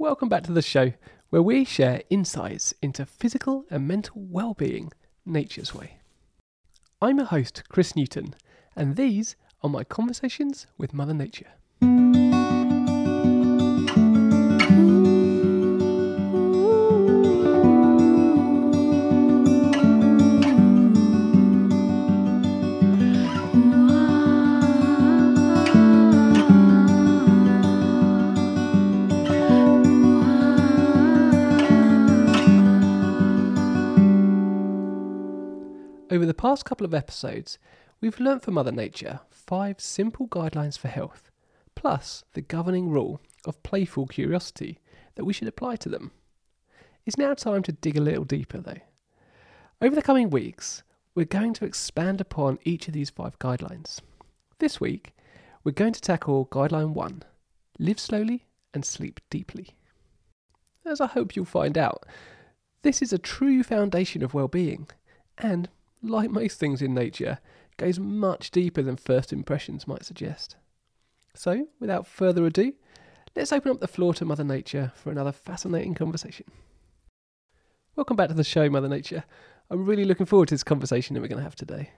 Welcome back to the show where we share insights into physical and mental well-being nature's way. I'm your host, Chris Newton, and these are my conversations with Mother Nature. The past couple of episodes, we've learnt from Mother Nature five simple guidelines for health, plus the governing rule of playful curiosity that we should apply to them. It's now time to dig a little deeper, though. Over the coming weeks, we're going to expand upon each of these five guidelines. This week, we're going to tackle Guideline 1 Live slowly and sleep deeply. As I hope you'll find out, this is a true foundation of well being and like most things in nature, goes much deeper than first impressions might suggest. So, without further ado, let's open up the floor to Mother Nature for another fascinating conversation. Welcome back to the show, Mother Nature. I'm really looking forward to this conversation that we're going to have today.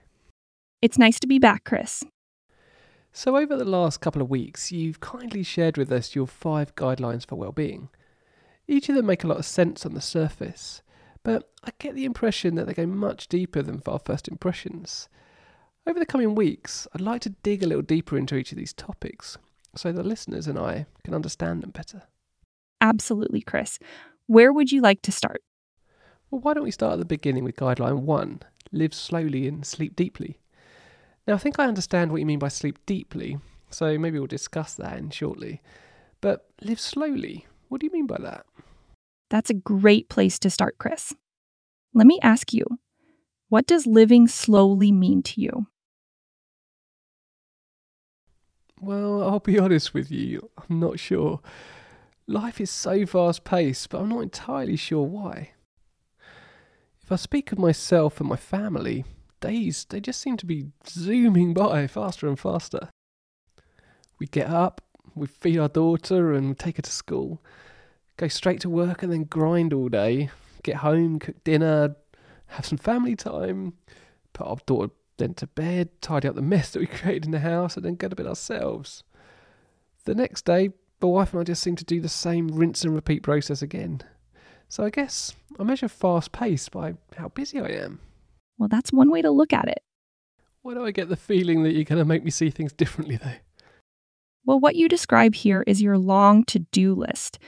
It's nice to be back, Chris. So, over the last couple of weeks, you've kindly shared with us your five guidelines for well-being. Each of them make a lot of sense on the surface, but I get the impression that they go much deeper than our first impressions. Over the coming weeks, I'd like to dig a little deeper into each of these topics so the listeners and I can understand them better. Absolutely, Chris. Where would you like to start? Well, why don't we start at the beginning with guideline one live slowly and sleep deeply? Now, I think I understand what you mean by sleep deeply, so maybe we'll discuss that in shortly. But live slowly, what do you mean by that? That's a great place to start, Chris. Let me ask you what does living slowly mean to you? Well, I'll be honest with you, I'm not sure. Life is so fast paced, but I'm not entirely sure why. If I speak of myself and my family, days they just seem to be zooming by faster and faster. We get up, we feed our daughter and we take her to school, go straight to work and then grind all day, get home, cook dinner, have some family time, put our daughter then to bed, tidy up the mess that we created in the house, and then go to bed ourselves. The next day, my wife and I just seem to do the same rinse and repeat process again. So I guess I measure fast pace by how busy I am. Well, that's one way to look at it. Why do I get the feeling that you're going to make me see things differently, though? Well, what you describe here is your long to do list.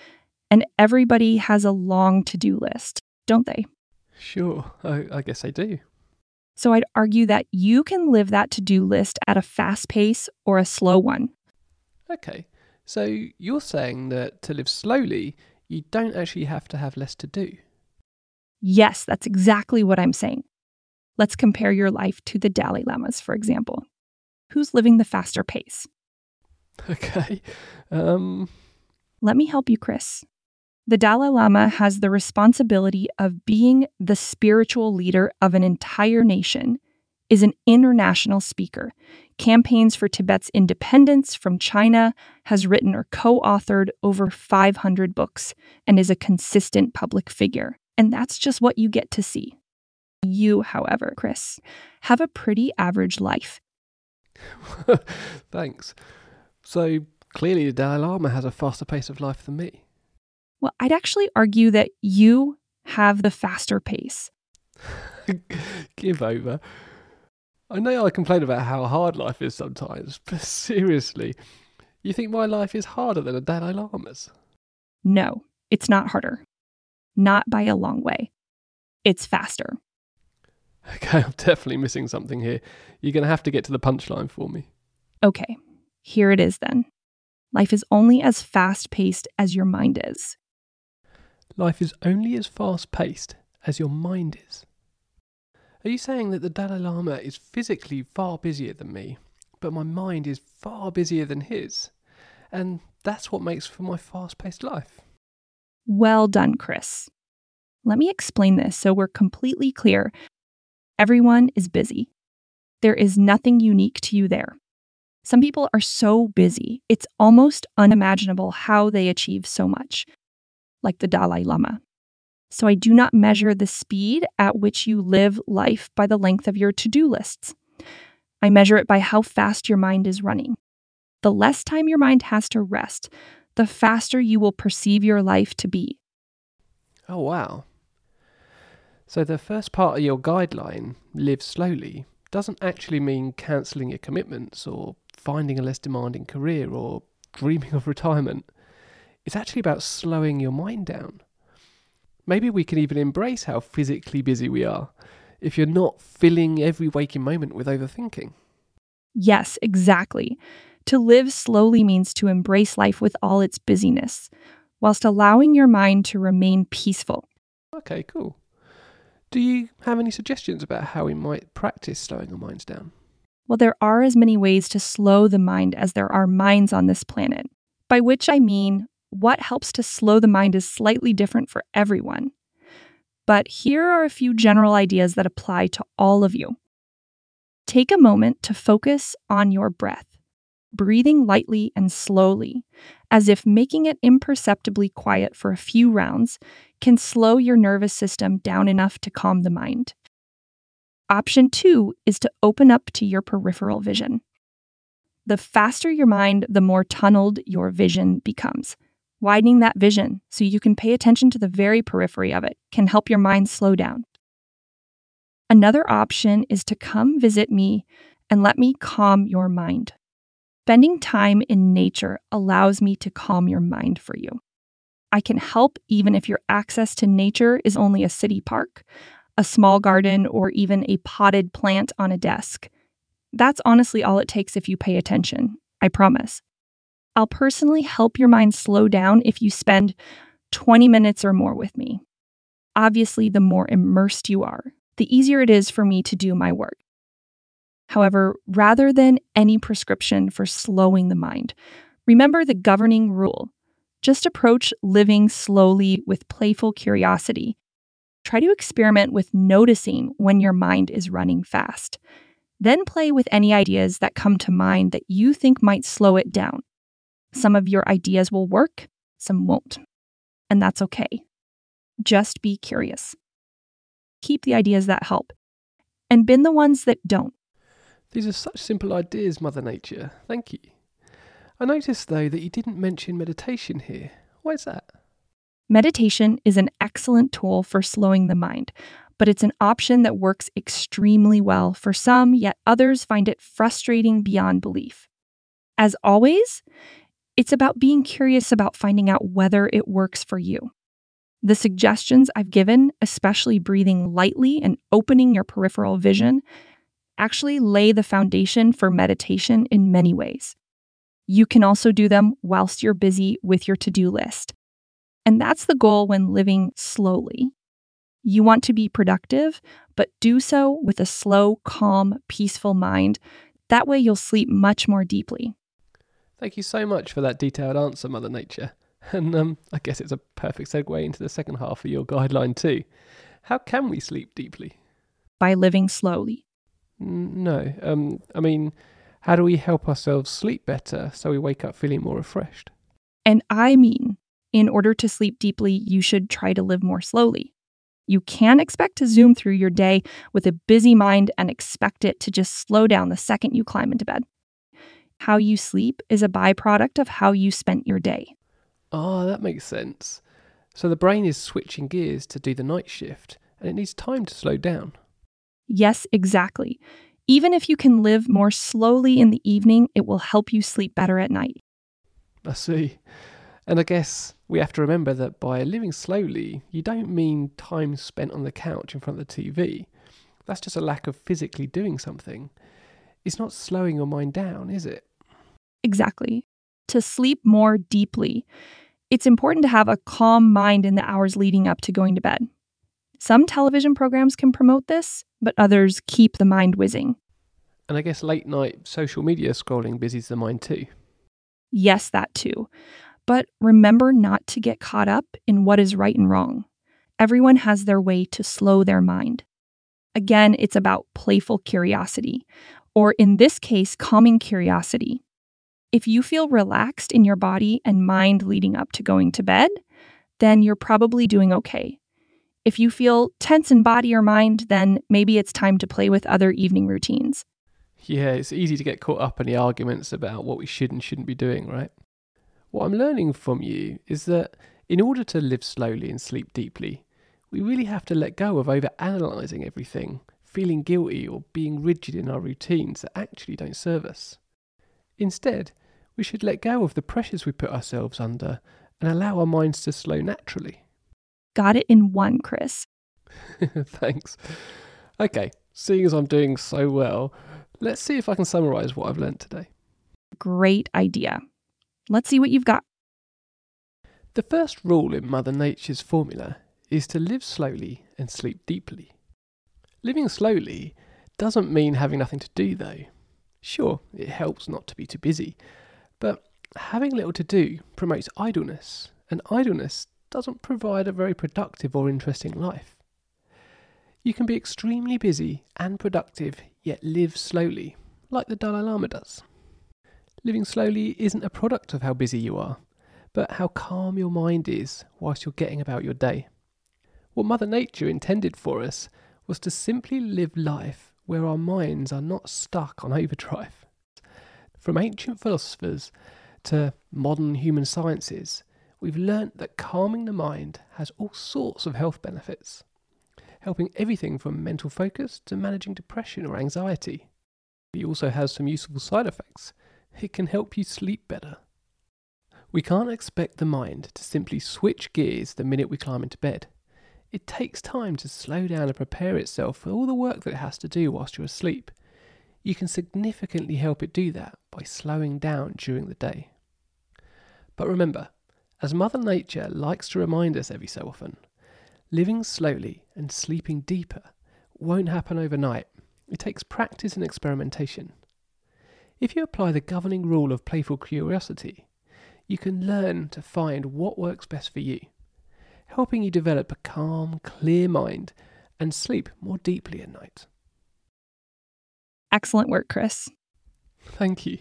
And everybody has a long to do list, don't they? Sure, I, I guess I do. So I'd argue that you can live that to do list at a fast pace or a slow one. Okay, so you're saying that to live slowly, you don't actually have to have less to do. Yes, that's exactly what I'm saying. Let's compare your life to the Dalai Lamas, for example. Who's living the faster pace? Okay. Um, Let me help you, Chris. The Dalai Lama has the responsibility of being the spiritual leader of an entire nation, is an international speaker, campaigns for Tibet's independence from China, has written or co authored over 500 books, and is a consistent public figure. And that's just what you get to see. You, however, Chris, have a pretty average life. Thanks. So clearly, the Dalai Lama has a faster pace of life than me. Well, I'd actually argue that you have the faster pace. Give over. I know I complain about how hard life is sometimes, but seriously, you think my life is harder than a Dalai Lama's? No, it's not harder. Not by a long way. It's faster. Okay, I'm definitely missing something here. You're going to have to get to the punchline for me. Okay, here it is then. Life is only as fast paced as your mind is. Life is only as fast paced as your mind is. Are you saying that the Dalai Lama is physically far busier than me, but my mind is far busier than his? And that's what makes for my fast paced life? Well done, Chris. Let me explain this so we're completely clear. Everyone is busy. There is nothing unique to you there. Some people are so busy, it's almost unimaginable how they achieve so much. Like the Dalai Lama. So I do not measure the speed at which you live life by the length of your to do lists. I measure it by how fast your mind is running. The less time your mind has to rest, the faster you will perceive your life to be. Oh, wow. So the first part of your guideline, live slowly, doesn't actually mean cancelling your commitments or finding a less demanding career or dreaming of retirement. It's actually about slowing your mind down. Maybe we can even embrace how physically busy we are if you're not filling every waking moment with overthinking. Yes, exactly. To live slowly means to embrace life with all its busyness, whilst allowing your mind to remain peaceful. Okay, cool. Do you have any suggestions about how we might practice slowing our minds down? Well, there are as many ways to slow the mind as there are minds on this planet, by which I mean what helps to slow the mind is slightly different for everyone. But here are a few general ideas that apply to all of you. Take a moment to focus on your breath, breathing lightly and slowly, as if making it imperceptibly quiet for a few rounds can slow your nervous system down enough to calm the mind. Option two is to open up to your peripheral vision. The faster your mind, the more tunneled your vision becomes. Widening that vision so you can pay attention to the very periphery of it can help your mind slow down. Another option is to come visit me and let me calm your mind. Spending time in nature allows me to calm your mind for you. I can help even if your access to nature is only a city park, a small garden, or even a potted plant on a desk. That's honestly all it takes if you pay attention, I promise. I'll personally help your mind slow down if you spend 20 minutes or more with me. Obviously, the more immersed you are, the easier it is for me to do my work. However, rather than any prescription for slowing the mind, remember the governing rule. Just approach living slowly with playful curiosity. Try to experiment with noticing when your mind is running fast. Then play with any ideas that come to mind that you think might slow it down. Some of your ideas will work, some won't. And that's okay. Just be curious. Keep the ideas that help, and bin the ones that don't. These are such simple ideas, Mother Nature. Thank you. I noticed, though, that you didn't mention meditation here. Why is that? Meditation is an excellent tool for slowing the mind, but it's an option that works extremely well for some, yet others find it frustrating beyond belief. As always, it's about being curious about finding out whether it works for you. The suggestions I've given, especially breathing lightly and opening your peripheral vision, actually lay the foundation for meditation in many ways. You can also do them whilst you're busy with your to do list. And that's the goal when living slowly. You want to be productive, but do so with a slow, calm, peaceful mind. That way, you'll sleep much more deeply. Thank you so much for that detailed answer, Mother Nature. And um, I guess it's a perfect segue into the second half of your guideline, too. How can we sleep deeply? By living slowly. No. Um, I mean, how do we help ourselves sleep better so we wake up feeling more refreshed? And I mean, in order to sleep deeply, you should try to live more slowly. You can expect to zoom through your day with a busy mind and expect it to just slow down the second you climb into bed how you sleep is a byproduct of how you spent your day. Oh, that makes sense. So the brain is switching gears to do the night shift, and it needs time to slow down. Yes, exactly. Even if you can live more slowly in the evening, it will help you sleep better at night. I see. And I guess we have to remember that by living slowly, you don't mean time spent on the couch in front of the TV. That's just a lack of physically doing something. It's not slowing your mind down, is it? Exactly. To sleep more deeply, it's important to have a calm mind in the hours leading up to going to bed. Some television programs can promote this, but others keep the mind whizzing. And I guess late night social media scrolling busies the mind too. Yes, that too. But remember not to get caught up in what is right and wrong. Everyone has their way to slow their mind. Again, it's about playful curiosity, or in this case, calming curiosity. If you feel relaxed in your body and mind leading up to going to bed, then you're probably doing okay. If you feel tense in body or mind, then maybe it's time to play with other evening routines. Yeah, it's easy to get caught up in the arguments about what we should and shouldn't be doing, right? What I'm learning from you is that in order to live slowly and sleep deeply, we really have to let go of over analysing everything, feeling guilty, or being rigid in our routines that actually don't serve us. Instead, we should let go of the pressures we put ourselves under and allow our minds to slow naturally. Got it in one, Chris. Thanks. Okay, seeing as I'm doing so well, let's see if I can summarise what I've learnt today. Great idea. Let's see what you've got. The first rule in Mother Nature's formula is to live slowly and sleep deeply. Living slowly doesn't mean having nothing to do, though. Sure, it helps not to be too busy, but having little to do promotes idleness, and idleness doesn't provide a very productive or interesting life. You can be extremely busy and productive, yet live slowly, like the Dalai Lama does. Living slowly isn't a product of how busy you are, but how calm your mind is whilst you're getting about your day. What Mother Nature intended for us was to simply live life where our minds are not stuck on overdrive. From ancient philosophers to modern human sciences, we've learnt that calming the mind has all sorts of health benefits, helping everything from mental focus to managing depression or anxiety. It also has some useful side effects. It can help you sleep better. We can't expect the mind to simply switch gears the minute we climb into bed. It takes time to slow down and prepare itself for all the work that it has to do whilst you're asleep. You can significantly help it do that by slowing down during the day. But remember, as Mother Nature likes to remind us every so often, living slowly and sleeping deeper won't happen overnight. It takes practice and experimentation. If you apply the governing rule of playful curiosity, you can learn to find what works best for you helping you develop a calm, clear mind and sleep more deeply at night. Excellent work, Chris. Thank you.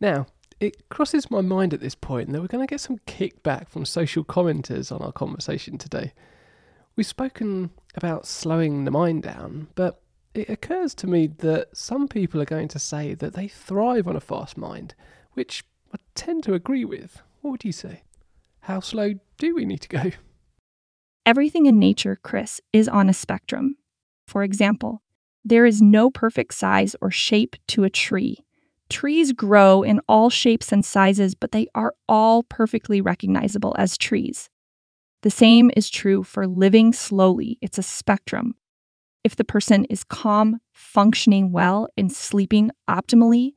Now, it crosses my mind at this point that we're going to get some kickback from social commenters on our conversation today. We've spoken about slowing the mind down, but it occurs to me that some people are going to say that they thrive on a fast mind, which I tend to agree with. What would you say? How slow do we need to go? Everything in nature, Chris, is on a spectrum. For example, there is no perfect size or shape to a tree. Trees grow in all shapes and sizes, but they are all perfectly recognizable as trees. The same is true for living slowly, it's a spectrum. If the person is calm, functioning well, and sleeping optimally,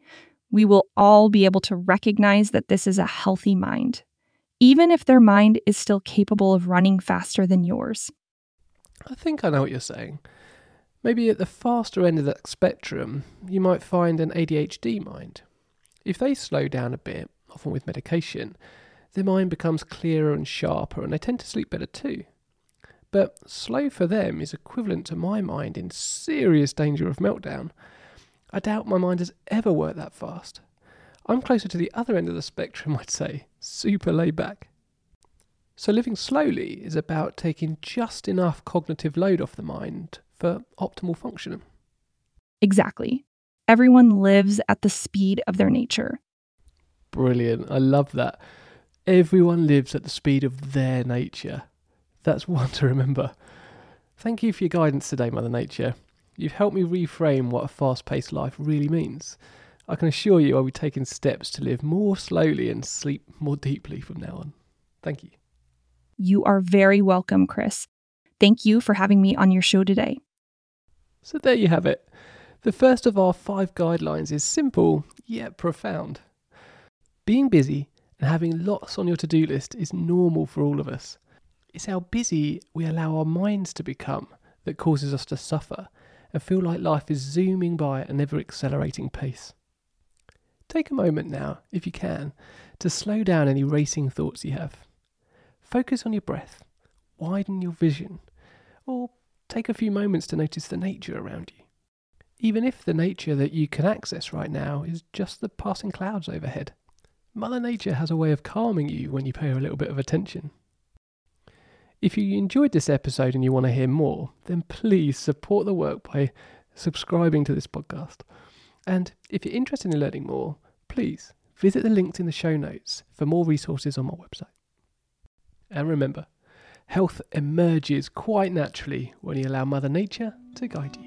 we will all be able to recognize that this is a healthy mind even if their mind is still capable of running faster than yours. I think I know what you're saying. Maybe at the faster end of that spectrum, you might find an ADHD mind. If they slow down a bit, often with medication, their mind becomes clearer and sharper and they tend to sleep better too. But slow for them is equivalent to my mind in serious danger of meltdown. I doubt my mind has ever worked that fast. I'm closer to the other end of the spectrum, I'd say, super laid back. So, living slowly is about taking just enough cognitive load off the mind for optimal function. Exactly. Everyone lives at the speed of their nature. Brilliant. I love that. Everyone lives at the speed of their nature. That's one to remember. Thank you for your guidance today, Mother Nature. You've helped me reframe what a fast paced life really means. I can assure you I'll be taking steps to live more slowly and sleep more deeply from now on. Thank you. You are very welcome, Chris. Thank you for having me on your show today. So there you have it. The first of our five guidelines is simple yet profound. Being busy and having lots on your to do list is normal for all of us. It's how busy we allow our minds to become that causes us to suffer and feel like life is zooming by at an ever accelerating pace. Take a moment now, if you can, to slow down any racing thoughts you have. Focus on your breath, widen your vision, or take a few moments to notice the nature around you. Even if the nature that you can access right now is just the passing clouds overhead, Mother Nature has a way of calming you when you pay her a little bit of attention. If you enjoyed this episode and you want to hear more, then please support the work by subscribing to this podcast. And if you're interested in learning more, please visit the links in the show notes for more resources on my website. And remember, health emerges quite naturally when you allow Mother Nature to guide you.